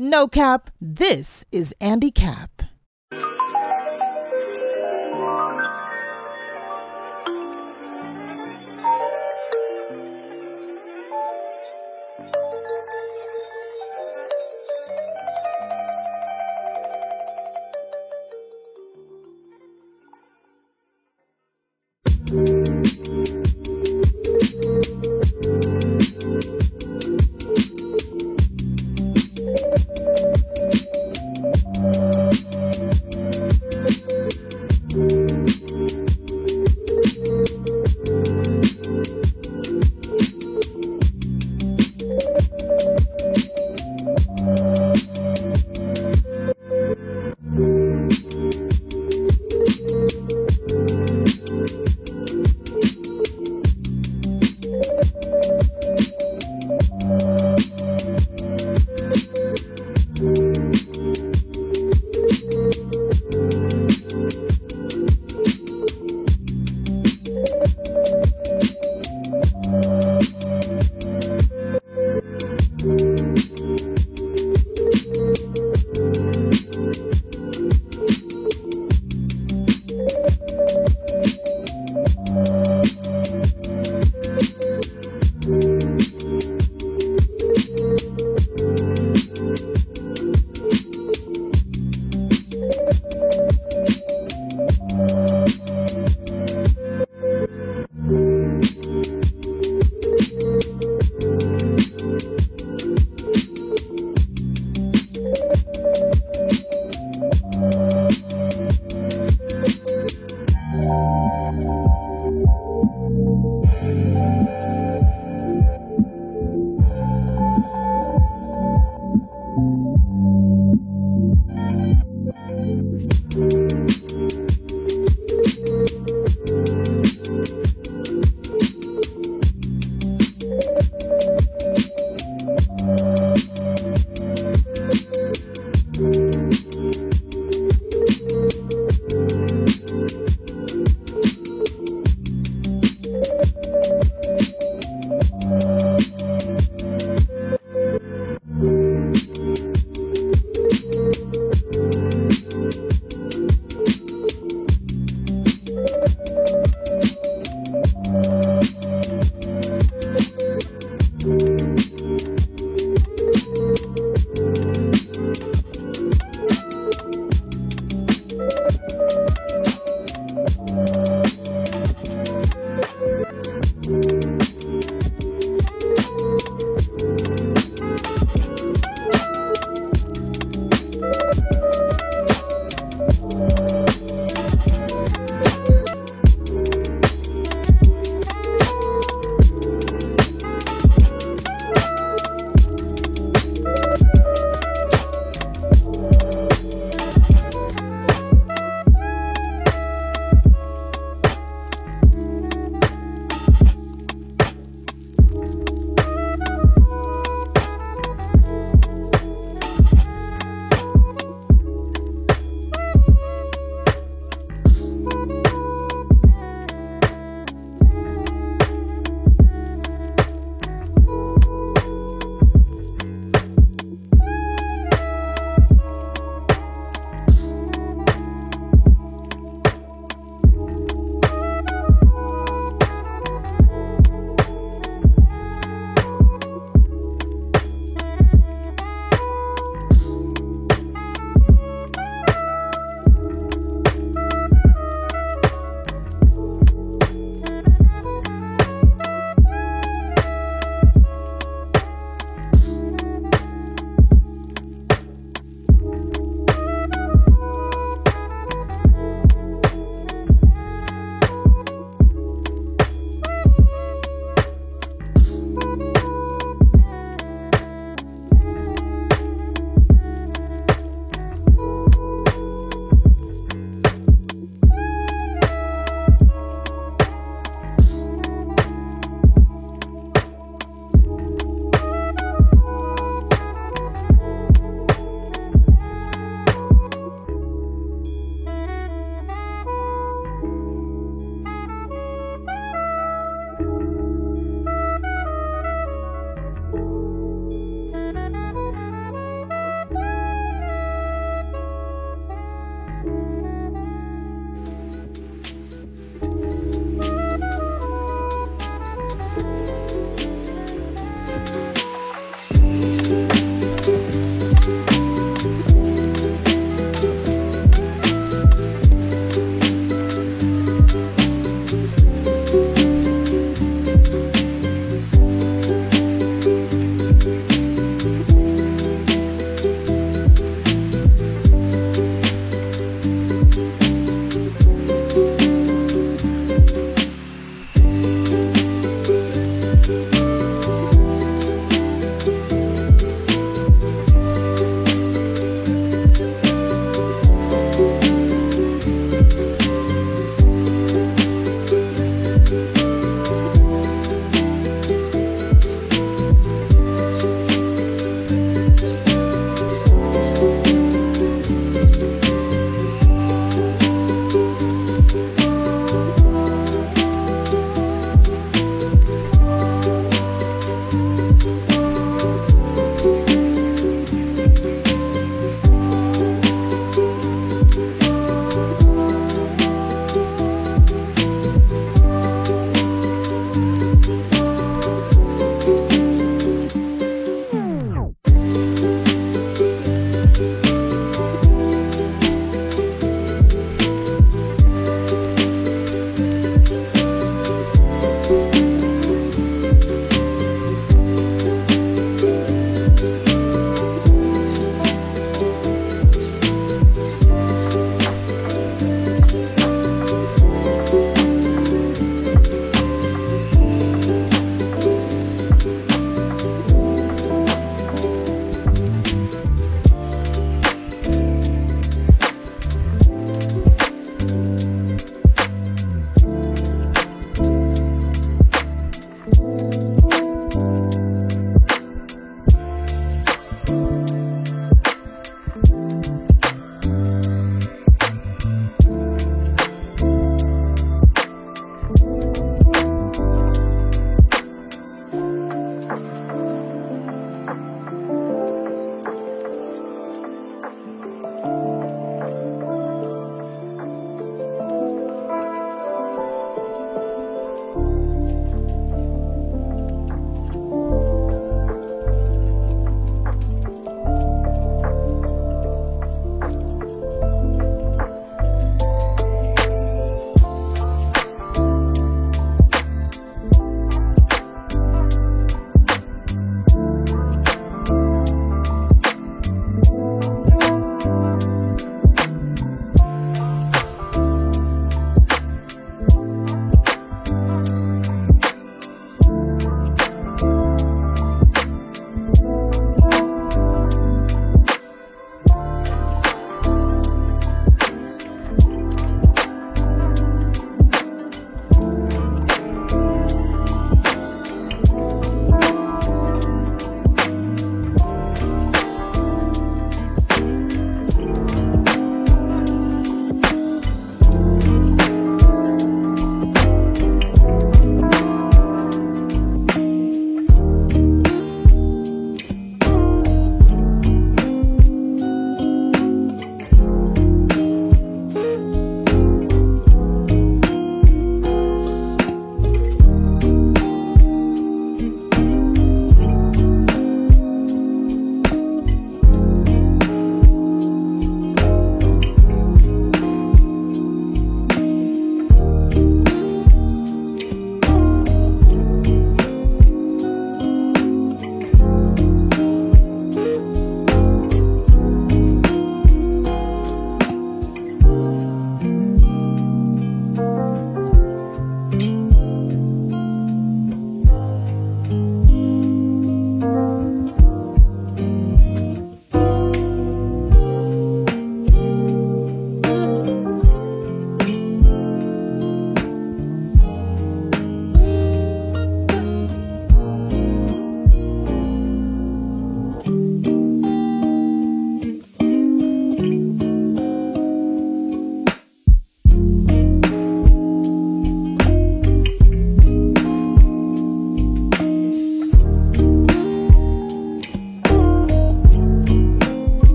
No cap, this is Andy Cap.